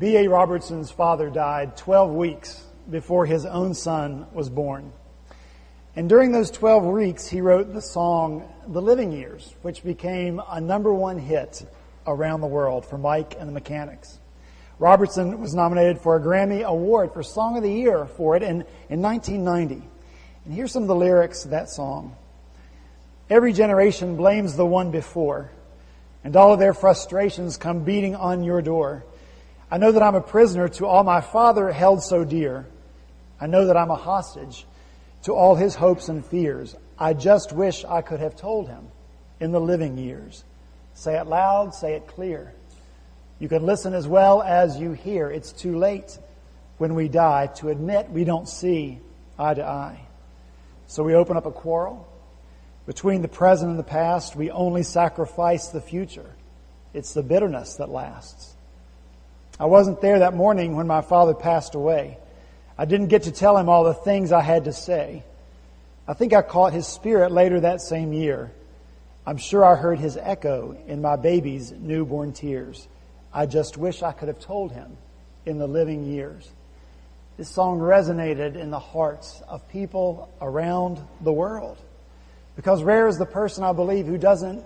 B.A. Robertson's father died 12 weeks before his own son was born. And during those 12 weeks, he wrote the song The Living Years, which became a number one hit around the world for Mike and the Mechanics. Robertson was nominated for a Grammy Award for Song of the Year for it in, in 1990. And here's some of the lyrics of that song. Every generation blames the one before, and all of their frustrations come beating on your door. I know that I'm a prisoner to all my father held so dear. I know that I'm a hostage to all his hopes and fears. I just wish I could have told him in the living years. Say it loud, say it clear. You can listen as well as you hear. It's too late when we die to admit we don't see eye to eye. So we open up a quarrel. Between the present and the past, we only sacrifice the future. It's the bitterness that lasts. I wasn't there that morning when my father passed away. I didn't get to tell him all the things I had to say. I think I caught his spirit later that same year. I'm sure I heard his echo in my baby's newborn tears. I just wish I could have told him in the living years. This song resonated in the hearts of people around the world. Because rare is the person, I believe, who doesn't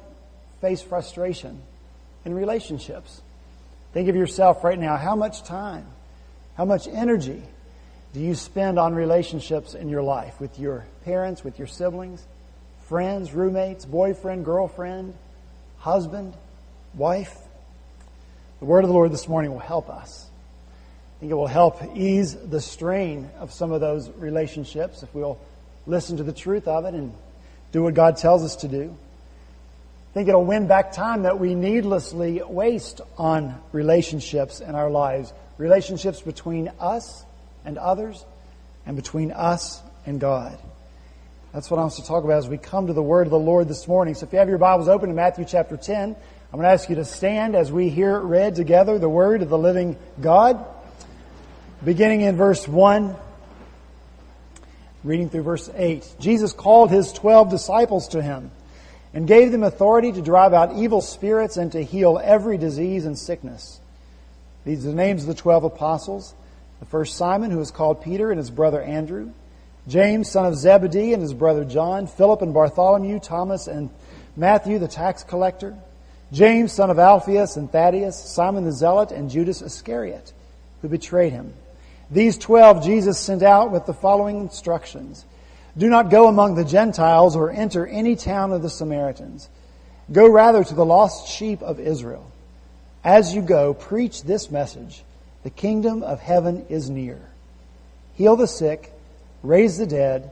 face frustration in relationships. Think of yourself right now. How much time, how much energy do you spend on relationships in your life with your parents, with your siblings, friends, roommates, boyfriend, girlfriend, husband, wife? The word of the Lord this morning will help us. I think it will help ease the strain of some of those relationships if we'll listen to the truth of it and do what God tells us to do. Think it'll win back time that we needlessly waste on relationships in our lives. Relationships between us and others and between us and God. That's what I want to talk about as we come to the word of the Lord this morning. So if you have your Bibles open to Matthew chapter 10, I'm going to ask you to stand as we hear read together the word of the living God. Beginning in verse 1, reading through verse 8. Jesus called his twelve disciples to him and gave them authority to drive out evil spirits and to heal every disease and sickness. These are the names of the twelve apostles. The first Simon, who is called Peter, and his brother Andrew. James, son of Zebedee, and his brother John. Philip and Bartholomew, Thomas and Matthew, the tax collector. James, son of Alphaeus and Thaddeus, Simon the Zealot, and Judas Iscariot, who betrayed him. These twelve Jesus sent out with the following instructions. Do not go among the Gentiles or enter any town of the Samaritans. Go rather to the lost sheep of Israel. As you go, preach this message. The kingdom of heaven is near. Heal the sick, raise the dead,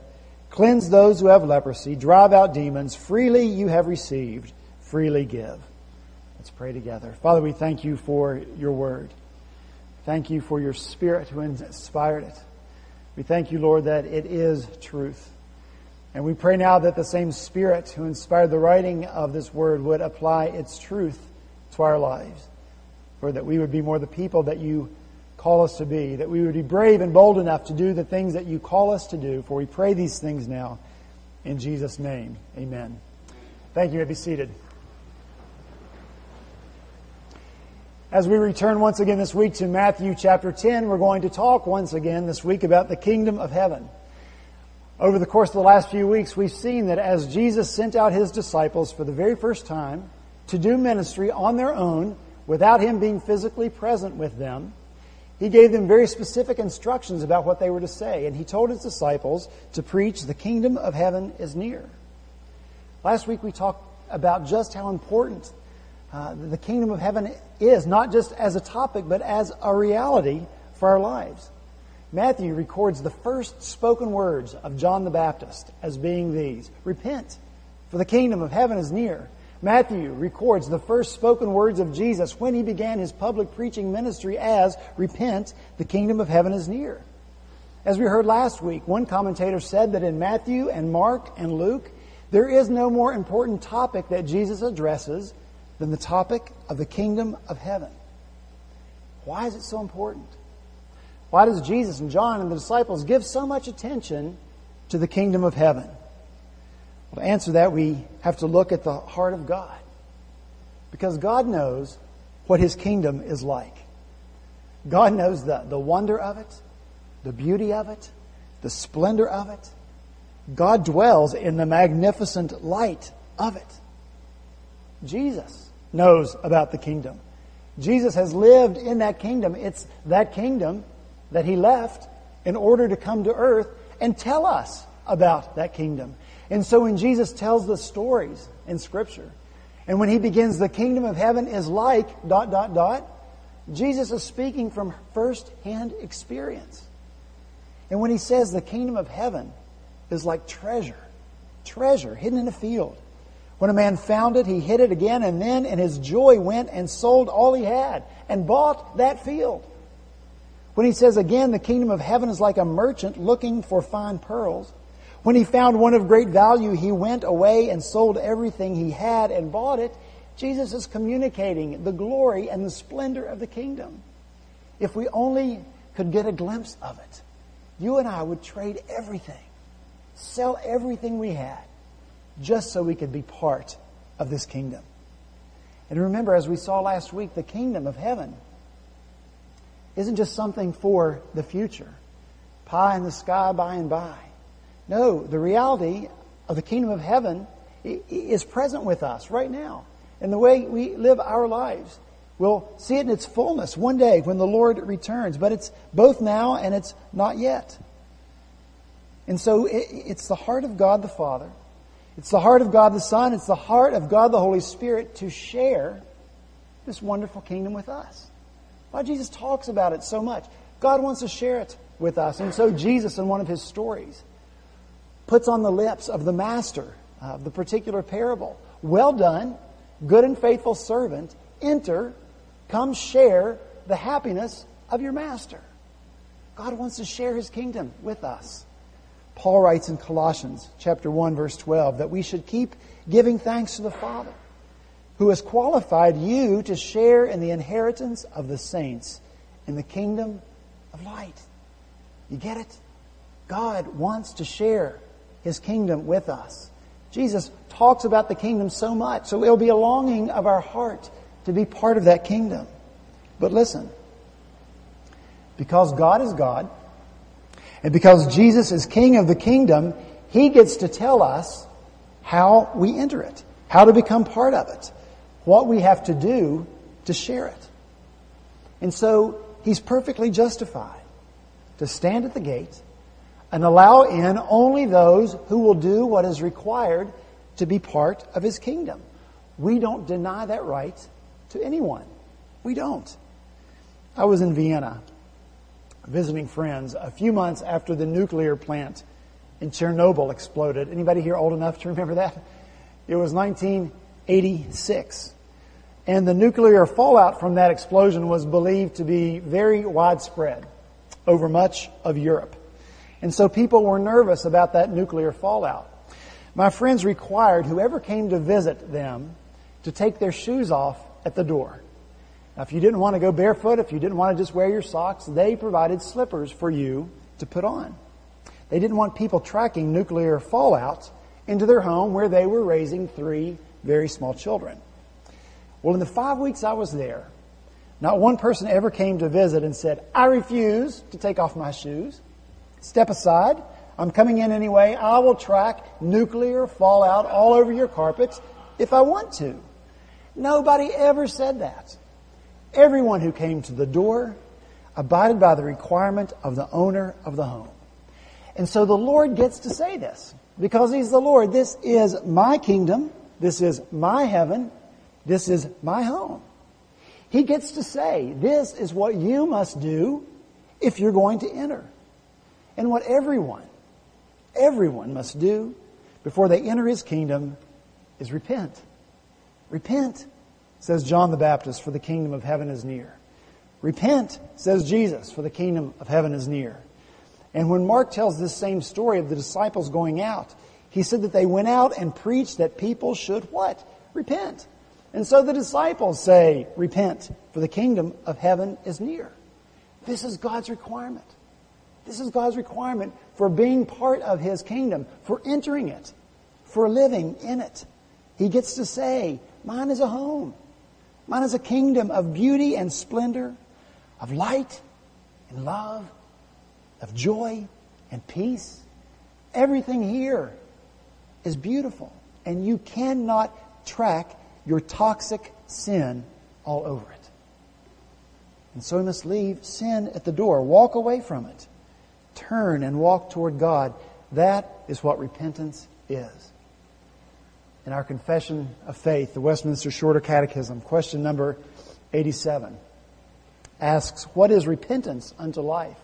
cleanse those who have leprosy, drive out demons. Freely you have received, freely give. Let's pray together. Father, we thank you for your word. Thank you for your spirit who inspired it. We thank you, Lord, that it is truth. And we pray now that the same spirit who inspired the writing of this word would apply its truth to our lives. Lord, that we would be more the people that you call us to be, that we would be brave and bold enough to do the things that you call us to do. For we pray these things now in Jesus' name. Amen. Thank you. You may be seated. As we return once again this week to Matthew chapter 10, we're going to talk once again this week about the kingdom of heaven. Over the course of the last few weeks, we've seen that as Jesus sent out his disciples for the very first time to do ministry on their own without him being physically present with them, he gave them very specific instructions about what they were to say. And he told his disciples to preach, the kingdom of heaven is near. Last week we talked about just how important uh, the kingdom of heaven is, not just as a topic, but as a reality for our lives. Matthew records the first spoken words of John the Baptist as being these Repent, for the kingdom of heaven is near. Matthew records the first spoken words of Jesus when he began his public preaching ministry as Repent, the kingdom of heaven is near. As we heard last week, one commentator said that in Matthew and Mark and Luke, there is no more important topic that Jesus addresses than the topic of the kingdom of heaven. Why is it so important? Why does Jesus and John and the disciples give so much attention to the kingdom of heaven? Well, to answer that, we have to look at the heart of God. Because God knows what his kingdom is like. God knows the, the wonder of it, the beauty of it, the splendor of it. God dwells in the magnificent light of it. Jesus knows about the kingdom. Jesus has lived in that kingdom. It's that kingdom that he left in order to come to earth and tell us about that kingdom. And so when Jesus tells the stories in Scripture, and when he begins, the kingdom of heaven is like dot, dot, dot, Jesus is speaking from first hand experience. And when he says the kingdom of heaven is like treasure, treasure hidden in a field. When a man found it, he hid it again, and then in his joy went and sold all he had and bought that field. When he says again, the kingdom of heaven is like a merchant looking for fine pearls. When he found one of great value, he went away and sold everything he had and bought it. Jesus is communicating the glory and the splendor of the kingdom. If we only could get a glimpse of it, you and I would trade everything, sell everything we had, just so we could be part of this kingdom. And remember, as we saw last week, the kingdom of heaven isn't just something for the future, pie in the sky by and by. No, the reality of the kingdom of heaven is present with us right now in the way we live our lives. We'll see it in its fullness one day when the Lord returns, but it's both now and it's not yet. And so it's the heart of God the Father, it's the heart of God the Son, it's the heart of God the Holy Spirit to share this wonderful kingdom with us. Why Jesus talks about it so much. God wants to share it with us. And so Jesus, in one of his stories, puts on the lips of the master of the particular parable, Well done, good and faithful servant, enter, come share the happiness of your master. God wants to share his kingdom with us. Paul writes in Colossians chapter 1 verse 12 that we should keep giving thanks to the Father who has qualified you to share in the inheritance of the saints in the kingdom of light. You get it? God wants to share his kingdom with us. Jesus talks about the kingdom so much, so it'll be a longing of our heart to be part of that kingdom. But listen, because God is God, and because Jesus is King of the kingdom, He gets to tell us how we enter it, how to become part of it, what we have to do to share it. And so He's perfectly justified to stand at the gate and allow in only those who will do what is required to be part of his kingdom. We don't deny that right to anyone. We don't. I was in Vienna visiting friends a few months after the nuclear plant in Chernobyl exploded. Anybody here old enough to remember that? It was 1986. And the nuclear fallout from that explosion was believed to be very widespread over much of Europe. And so people were nervous about that nuclear fallout. My friends required whoever came to visit them to take their shoes off at the door. Now, if you didn't want to go barefoot, if you didn't want to just wear your socks, they provided slippers for you to put on. They didn't want people tracking nuclear fallout into their home where they were raising three very small children. Well, in the five weeks I was there, not one person ever came to visit and said, I refuse to take off my shoes. Step aside. I'm coming in anyway. I will track nuclear fallout all over your carpets if I want to. Nobody ever said that. Everyone who came to the door abided by the requirement of the owner of the home. And so the Lord gets to say this because He's the Lord. This is my kingdom. This is my heaven. This is my home. He gets to say, this is what you must do if you're going to enter. And what everyone, everyone must do before they enter his kingdom is repent. Repent, says John the Baptist, for the kingdom of heaven is near. Repent, says Jesus, for the kingdom of heaven is near. And when Mark tells this same story of the disciples going out, he said that they went out and preached that people should what? Repent. And so the disciples say, Repent, for the kingdom of heaven is near. This is God's requirement. This is God's requirement for being part of His kingdom, for entering it, for living in it. He gets to say, Mine is a home. Mine is a kingdom of beauty and splendor, of light and love, of joy and peace. Everything here is beautiful, and you cannot track your toxic sin all over it. And so we must leave sin at the door, walk away from it, turn and walk toward God. That is what repentance is. In our confession of faith, the Westminster Shorter Catechism, question number 87 asks, What is repentance unto life?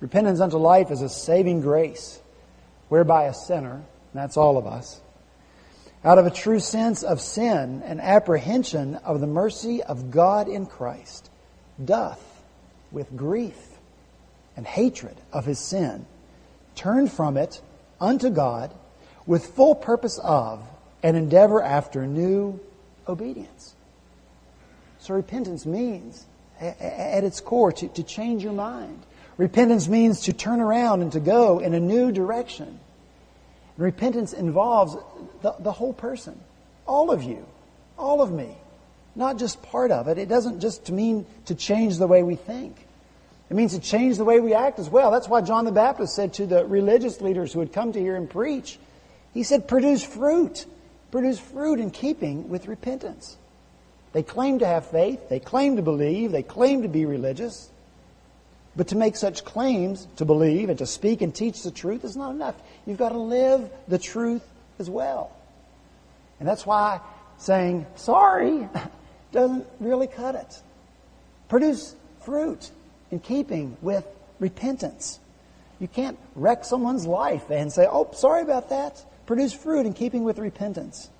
Repentance unto life is a saving grace whereby a sinner, that's all of us, out of a true sense of sin and apprehension of the mercy of God in Christ, doth, with grief and hatred of his sin, turn from it unto God with full purpose of and endeavor after new obedience. So repentance means, at its core, to, to change your mind. Repentance means to turn around and to go in a new direction. Repentance involves the, the whole person, all of you, all of me, not just part of it. It doesn't just mean to change the way we think. It means to change the way we act as well. That's why John the Baptist said to the religious leaders who had come to hear him preach, he said, produce fruit. Produce fruit in keeping with repentance. They claim to have faith. They claim to believe. They claim to be religious. But to make such claims, to believe and to speak and teach the truth is not enough. You've got to live the truth as well. And that's why saying sorry doesn't really cut it. Produce fruit in keeping with repentance. You can't wreck someone's life and say, oh, sorry about that. Produce fruit in keeping with repentance.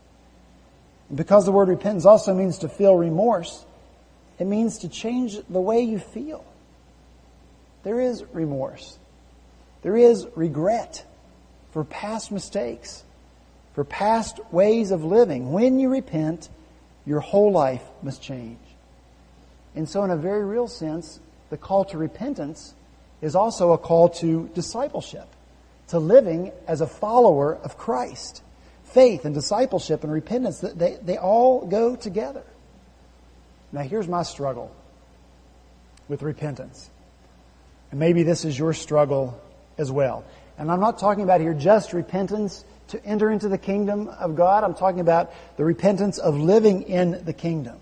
Because the word repentance also means to feel remorse, it means to change the way you feel. There is remorse. There is regret for past mistakes, for past ways of living. When you repent, your whole life must change. And so, in a very real sense, the call to repentance is also a call to discipleship, to living as a follower of Christ. Faith and discipleship and repentance, they, they all go together. Now, here's my struggle with repentance. And maybe this is your struggle as well. And I'm not talking about here just repentance to enter into the kingdom of God. I'm talking about the repentance of living in the kingdom.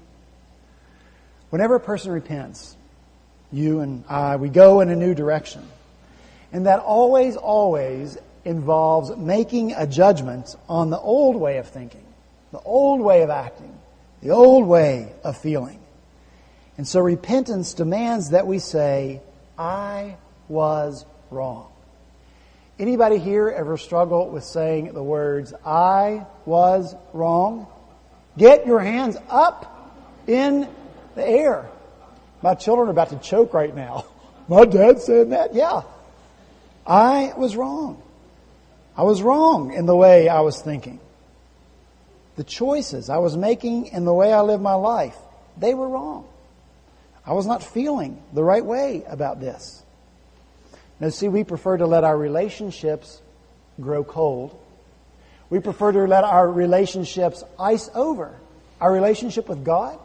Whenever a person repents, you and I, we go in a new direction. And that always, always involves making a judgment on the old way of thinking, the old way of acting, the old way of feeling. And so repentance demands that we say, I was wrong. Anybody here ever struggle with saying the words, I was wrong? Get your hands up in the air. My children are about to choke right now. My dad said that? Yeah. I was wrong. I was wrong in the way I was thinking. The choices I was making in the way I lived my life, they were wrong. I was not feeling the right way about this. Now, see, we prefer to let our relationships grow cold. We prefer to let our relationships ice over. Our relationship with God,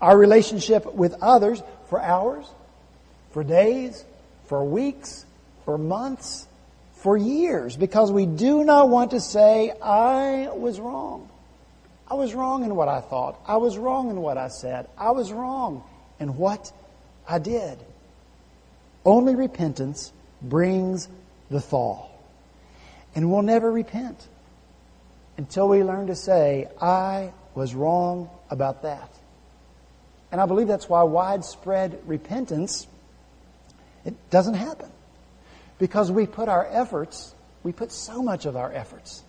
our relationship with others for hours, for days, for weeks, for months, for years, because we do not want to say, I was wrong. I was wrong in what I thought. I was wrong in what I said. I was wrong in what I did. Only repentance brings the thaw. And we'll never repent until we learn to say, I was wrong about that. And I believe that's why widespread repentance it doesn't happen. Because we put our efforts, we put so much of our efforts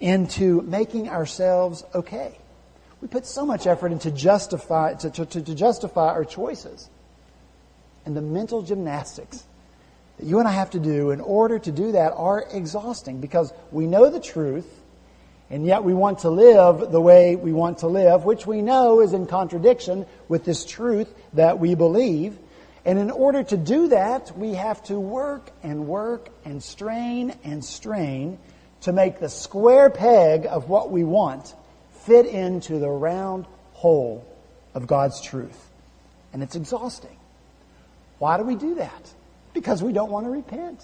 into making ourselves okay. We put so much effort into justify, to, to, to justify our choices. And the mental gymnastics that you and I have to do in order to do that are exhausting because we know the truth and yet we want to live the way we want to live, which we know is in contradiction with this truth that we believe. And in order to do that, we have to work and work and strain and strain to make the square peg of what we want fit into the round hole of God's truth. and it's exhausting. Why do we do that? Because we don't want to repent.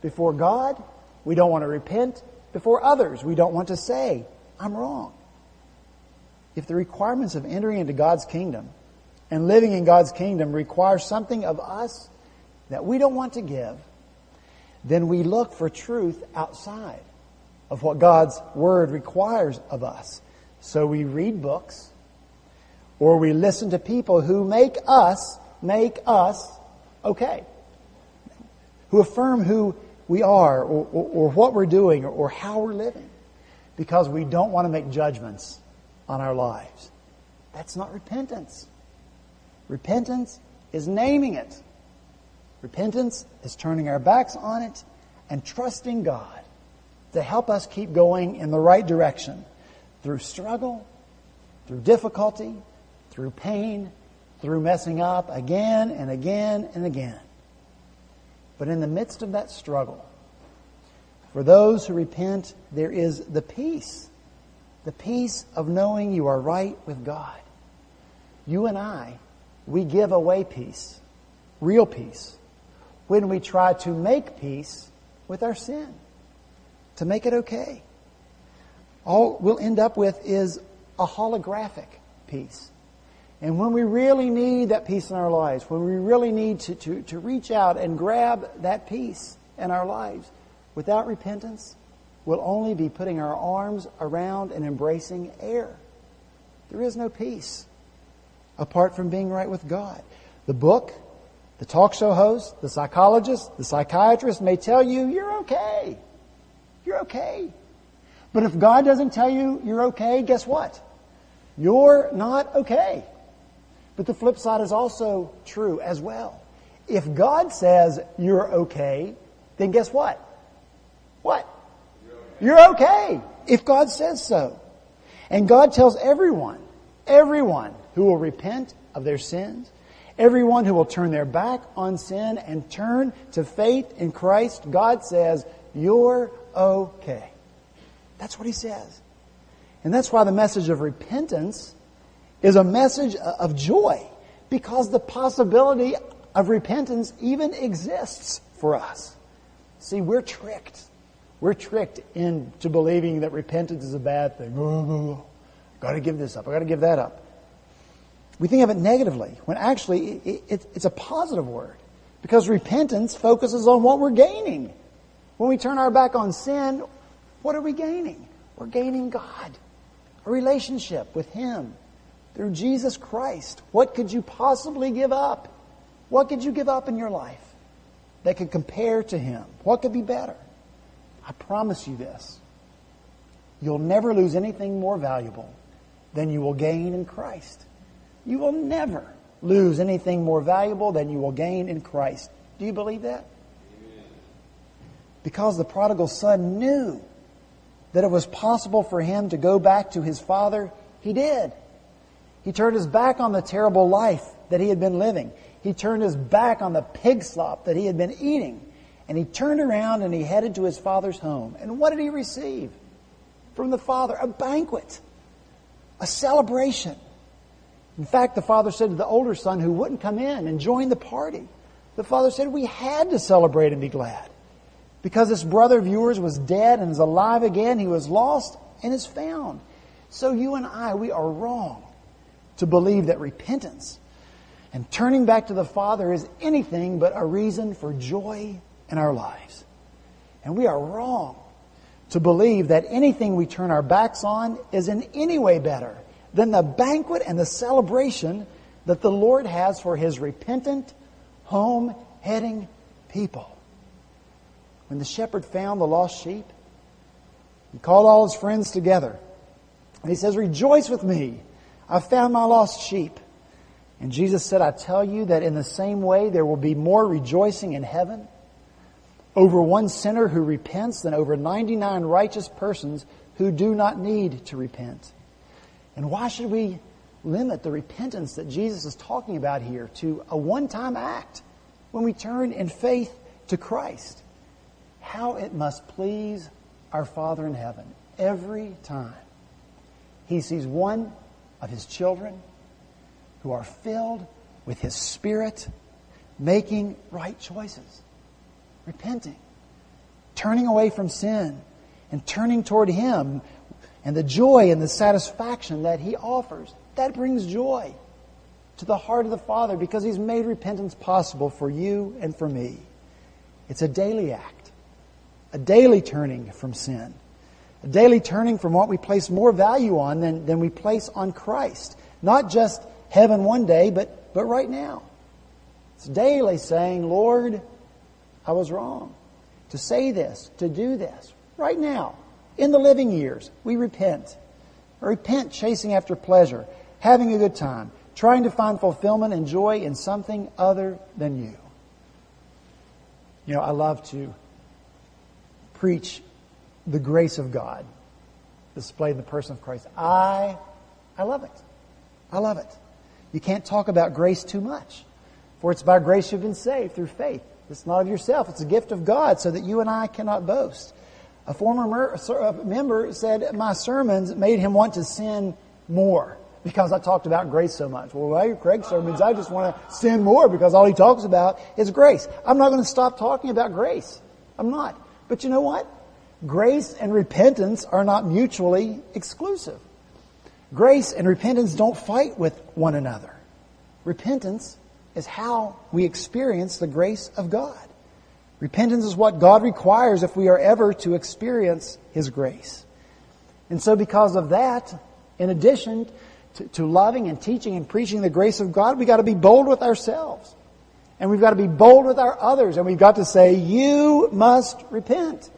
Before God, we don't want to repent. Before others, we don't want to say, I'm wrong. If the requirements of entering into God's kingdom and living in God's kingdom requires something of us that we don't want to give, then we look for truth outside of what God's Word requires of us. So we read books or we listen to people who make us, make us okay. Who affirm who we are or, or, or what we're doing or, or how we're living because we don't want to make judgments on our lives. That's not repentance. Repentance is naming it. Repentance is turning our backs on it and trusting God to help us keep going in the right direction through struggle, through difficulty, through pain, through messing up again and again and again. But in the midst of that struggle, for those who repent, there is the peace, the peace of knowing you are right with God. You and I, we give away peace, real peace, when we try to make peace with our sin, to make it okay. All we'll end up with is a holographic peace. And when we really need that peace in our lives, when we really need to, to, to reach out and grab that peace in our lives, without repentance, we'll only be putting our arms around and embracing air. There is no peace apart from being right with God. The book, the talk show host, the psychologist, the psychiatrist may tell you you're okay. You're okay. But if God doesn't tell you you're okay, guess what? You're not okay. But the flip side is also true as well. If God says you're okay, then guess what? What? You're okay. If God says so. And God tells everyone, everyone who will repent of their sins, everyone who will turn their back on sin and turn to faith in Christ, God says, you're okay. That's what He says. And that's why the message of repentance is a message of joy because the possibility of repentance even exists for us. See, we're tricked. We're tricked into believing that repentance is a bad thing. Oh, I've got to give this up. I've got to give that up. We think of it negatively when actually it, it, it's a positive word because repentance focuses on what we're gaining. When we turn our back on sin, what are we gaining? We're gaining God, a relationship with Him through Jesus Christ. What could you possibly give up? What could you give up in your life that could compare to Him? What could be better? I promise you this. You'll never lose anything more valuable than you will gain in Christ. You will never lose anything more valuable than you will gain in Christ. Do you believe that? Because the prodigal son knew that it was possible for him to go back to his father, he did. He turned his back on the terrible life that he had been living. He turned his back on the pig slop that he had been eating. And he turned around and he headed to his father's home. And what did he receive from the father? A banquet, a celebration. In fact, the father said to the older son who wouldn't come in and join the party, the father said, We had to celebrate and be glad. Because this brother of yours was dead and is alive again. He was lost and is found. So you and I, we are wrong to believe that repentance and turning back to the Father is anything but a reason for joy in our lives. And we are wrong to believe that anything we turn our backs on is in any way better than the banquet and the celebration that the Lord has for His repentant, home heading people. When the shepherd found the lost sheep, he called all his friends together. And he says, Rejoice with me I found my lost sheep. And Jesus said, I tell you that in the same way there will be more rejoicing in heaven over one sinner who repents than over 99 righteous persons who do not need to repent. And why should we limit the repentance that Jesus is talking about here to a one time act when we turn in faith to Christ? How it must please our Father in heaven every time He sees one of his children who are filled with His Spirit, making right choices, repenting, turning away from sin, and turning toward Him and the joy and the satisfaction that He offers. That brings joy to the heart of the Father because He's made repentance possible for you and for me. It's a daily act, a daily turning from sin, a daily turning from what we place more value on than, than we place on Christ. Not just heaven one day, but, but right now. It's daily saying, Lord, I was wrong. To say this, to do this, right now, in the living years, we repent. Repent chasing after pleasure, having a good time, trying to find fulfillment and joy in something other than you. You know, I love to preach the grace of God displayed in the person of Christ. I, I love it. I love it. You can't talk about grace too much. For it's by grace you've been saved through faith. It's not of yourself. It's a gift of God so that you and I cannot boast. A former member said my sermons made him want to sin more because I talked about grace so much. Well, why Craig's sermons, I just want to sin more because all he talks about is grace. I'm not going to stop talking about grace. I'm not. But you know what? Grace and repentance are not mutually exclusive. Grace and repentance don't fight with one another. Repentance is how we experience the grace of God. Repentance is what God requires if we are ever to experience His grace. And so because of that, in addition to, to loving and teaching and preaching the grace of God, we've got to be bold with ourselves. And we've got to be bold with our others. And we've got to say, you must repent.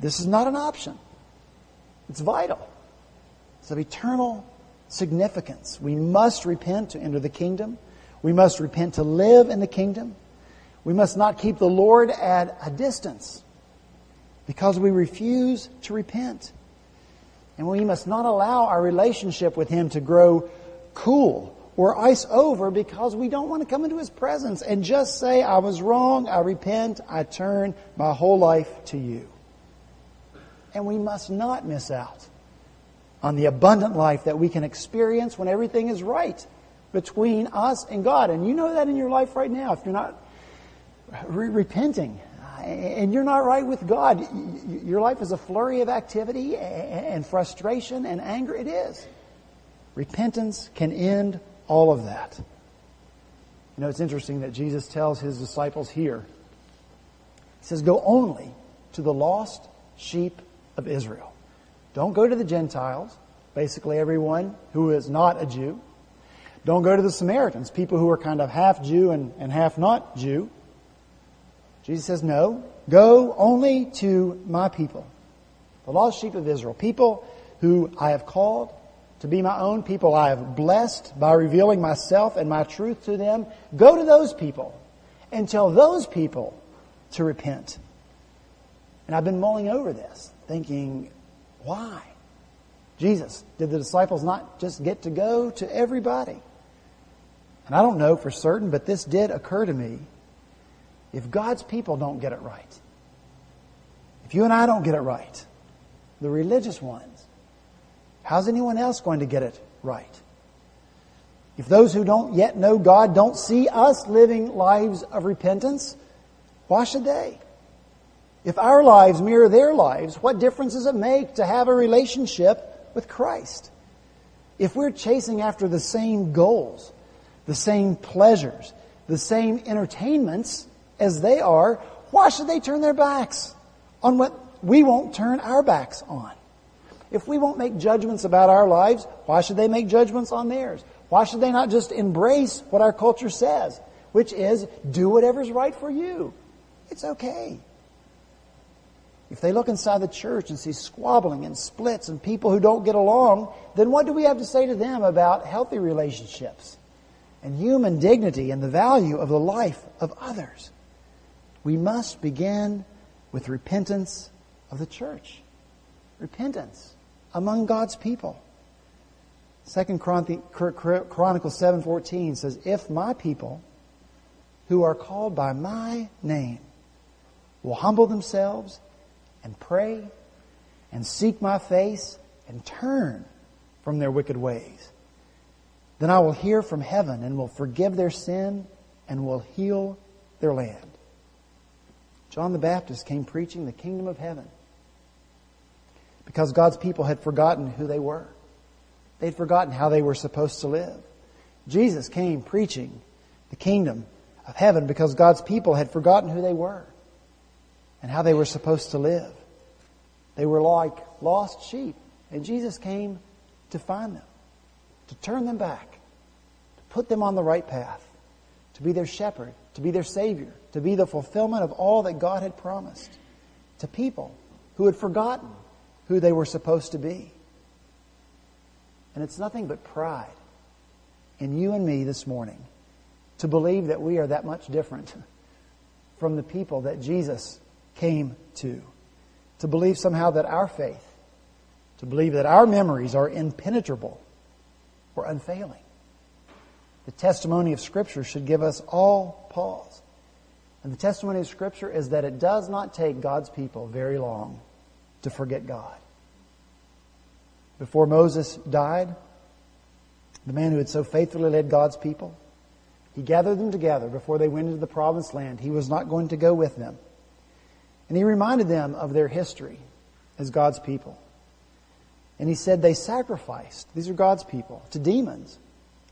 This is not an option. It's vital. It's of eternal significance. We must repent to enter the kingdom. We must repent to live in the kingdom. We must not keep the Lord at a distance because we refuse to repent. And we must not allow our relationship with Him to grow cool or ice over because we don't want to come into His presence and just say, I was wrong, I repent, I turn my whole life to you. And we must not miss out on the abundant life that we can experience when everything is right between us and God. And you know that in your life right now. If you're not re- repenting, and you're not right with God. Your life is a flurry of activity and frustration and anger. It is. Repentance can end all of that. You know, it's interesting that Jesus tells his disciples here. He says, Go only to the lost sheep of Israel. Don't go to the Gentiles, basically everyone who is not a Jew. Don't go to the Samaritans, people who are kind of half Jew and, and half not Jew. Jesus says, No, go only to my people, the lost sheep of Israel, people who I have called to be my own people I have blessed by revealing myself and my truth to them. Go to those people and tell those people to repent. And I've been mulling over this, thinking, why? Jesus, did the disciples not just get to go to everybody? And I don't know for certain, but this did occur to me if God's people don't get it right, if you and I don't get it right, the religious ones, how's anyone else going to get it right? If those who don't yet know God don't see us living lives of repentance, why should they? If our lives mirror their lives, what difference does it make to have a relationship with Christ? If we're chasing after the same goals, the same pleasures, the same entertainments, as they are, why should they turn their backs on what we won't turn our backs on? If we won't make judgments about our lives, why should they make judgments on theirs? Why should they not just embrace what our culture says, which is do whatever's right for you? It's okay. If they look inside the church and see squabbling and splits and people who don't get along, then what do we have to say to them about healthy relationships and human dignity and the value of the life of others? We must begin with repentance of the church. Repentance among God's people. Second Chronicles 7:14 says, "If my people who are called by my name will humble themselves and pray and seek my face and turn from their wicked ways, Then I will hear from heaven and will forgive their sin and will heal their land. John the Baptist came preaching the kingdom of heaven because God's people had forgotten who they were. They'd forgotten how they were supposed to live. Jesus came preaching the kingdom of heaven because God's people had forgotten who they were and how they were supposed to live. They were like lost sheep, and Jesus came to find them, to turn them back, to put them on the right path, to be their shepherd, to be their savior, to be the fulfillment of all that God had promised to people who had forgotten who they were supposed to be. And it's nothing but pride in you and me this morning to believe that we are that much different from the people that Jesus came to. To believe somehow that our faith, to believe that our memories are impenetrable or unfailing. The testimony of Scripture should give us all And the testimony of Scripture is that it does not take God's people very long to forget God. Before Moses died, the man who had so faithfully led God's people, he gathered them together before they went into the promised land. He was not going to go with them. And he reminded them of their history as God's people. And he said they sacrificed, these are God's people, to demons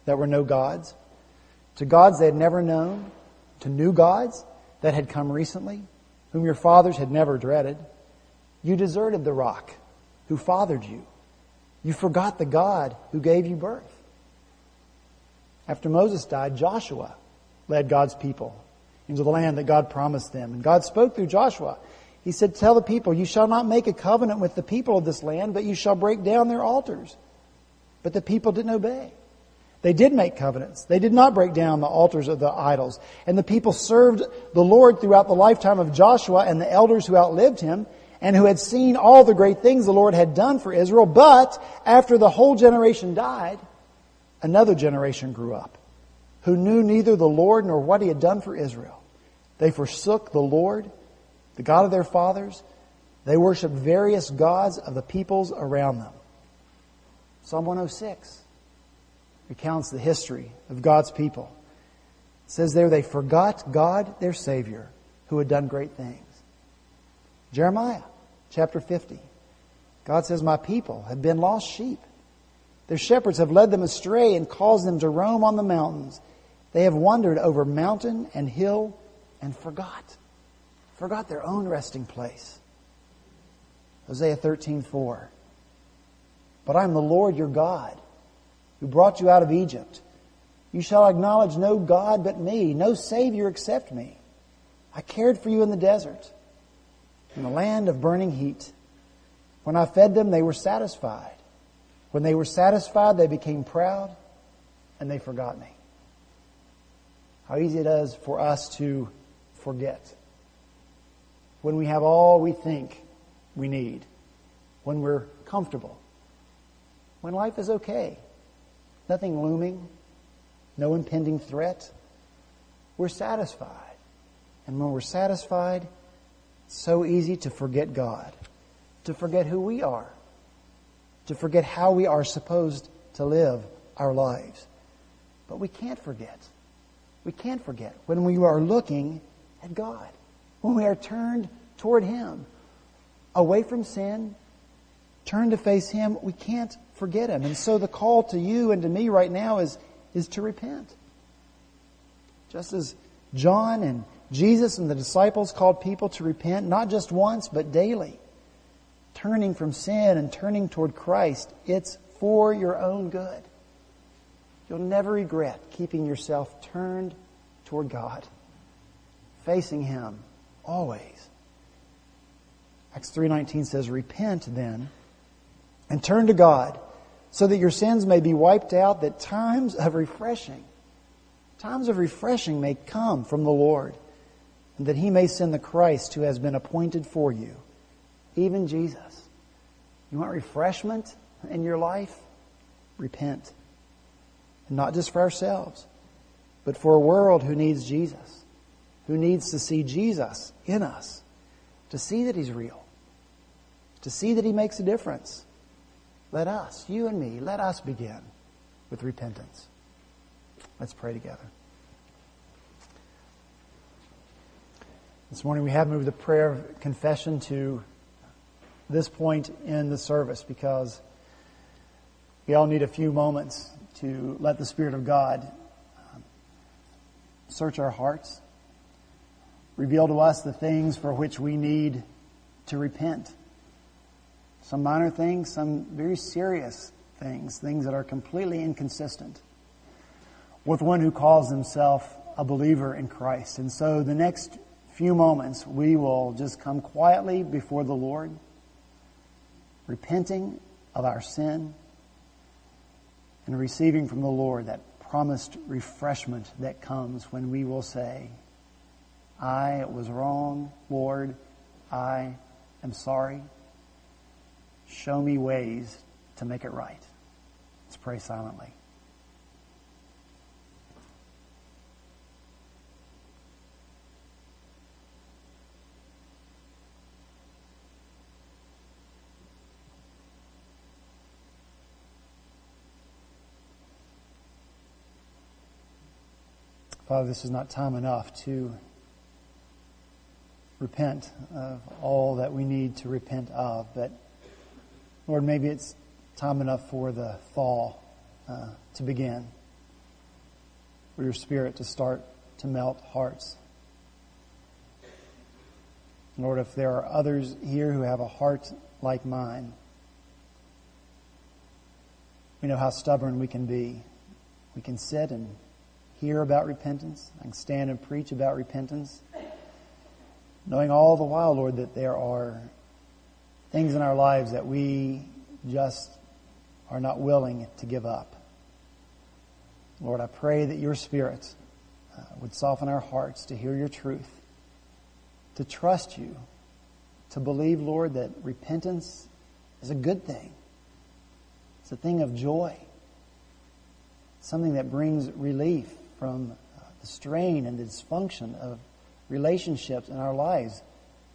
that were no gods, to gods they had never known, to new gods that had come recently, whom your fathers had never dreaded. You deserted the rock who fathered you. You forgot the God who gave you birth. After Moses died, Joshua led God's people into the land that God promised them. And God spoke through Joshua. He said, Tell the people, you shall not make a covenant with the people of this land, but you shall break down their altars. But the people didn't obey. They did make covenants. They did not break down the altars of the idols. And the people served the Lord throughout the lifetime of Joshua and the elders who outlived him and who had seen all the great things the Lord had done for Israel. But after the whole generation died, another generation grew up who knew neither the Lord nor what he had done for Israel. They forsook the Lord, the God of their fathers. They worshiped various gods of the peoples around them. Psalm 106 recounts the history of God's people. It says there they forgot God, their Savior, who had done great things. Jeremiah chapter 50. God says, My people have been lost sheep. Their shepherds have led them astray and caused them to roam on the mountains. They have wandered over mountain and hill and forgot. Forgot their own resting place. Hosea 13:4. But I am the Lord your God, who brought you out of Egypt. You shall acknowledge no God but me, no Savior except me. I cared for you in the desert in the land of burning heat. When I fed them, they were satisfied. When they were satisfied, they became proud and they forgot me. How easy it is for us to forget. When we have all we think we need. When we're comfortable. When life is okay. Nothing looming. No impending threat. We're satisfied. And when we're satisfied, it's so easy to forget God, to forget who we are, to forget how we are supposed to live our lives. But we can't forget. We can't forget when we are looking at God, when we are turned toward Him, away from sin, turned to face Him, we can't forget Him. And so the call to you and to me right now is, is to repent. Just as John and Jesus and the disciples called people to repent not just once, but daily. Turning from sin and turning toward Christ. It's for your own good. You'll never regret keeping yourself turned toward God, facing Him always. Acts 3:19 says, "Repent then and turn to God, so that your sins may be wiped out, that times of refreshing, times of refreshing may come from the Lord." and that he may send the Christ who has been appointed for you, even Jesus. You want refreshment in your life? Repent. And not just for ourselves, but for a world who needs Jesus, who needs to see Jesus in us, to see that he's real, to see that he makes a difference. Let us, you and me, let us begin with repentance. Let's pray together. This morning we have moved the prayer of confession to this point in the service because we all need a few moments to let the Spirit of God um, search our hearts, reveal to us the things for which we need to repent. Some minor things, some very serious things, things that are completely inconsistent with one who calls himself a believer in Christ. And so the next few moments, we will just come quietly before the Lord, repenting of our sin and receiving from the Lord that promised refreshment that comes when we will say, I was wrong, Lord. I am sorry. Show me ways to make it right. Let's pray silently. Father, this is not time enough to repent of all that we need to repent of, but Lord, maybe it's time enough for the fall uh, to begin, for your Spirit to start to melt hearts. Lord, if there are others here who have a heart like mine, we know how stubborn we can be. We can sit and hear about repentance. I can stand and preach about repentance. Knowing all the while, Lord, that there are things in our lives that we just are not willing to give up. Lord, I pray that your Spirit uh, would soften our hearts to hear your truth, to trust you, to believe, Lord, that repentance is a good thing. It's a thing of joy, something that brings relief from uh, the strain and the dysfunction of relationships in our lives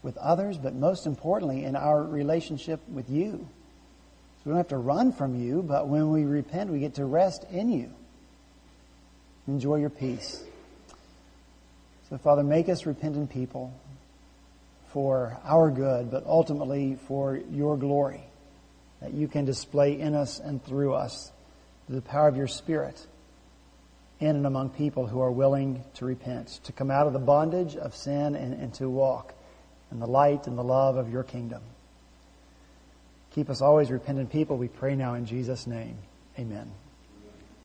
with others, but most importantly, in our relationship with you. So we don't have to run from you, but when we repent, we get to rest in you. Enjoy your peace. So, Father, make us repentant people for our good, but ultimately for your glory, that you can display in us and through us the power of your Spirit in and among people who are willing to repent, to come out of the bondage of sin and, and to walk in the light and the love of your kingdom. Keep us always repentant people, we pray now in Jesus' name. Amen.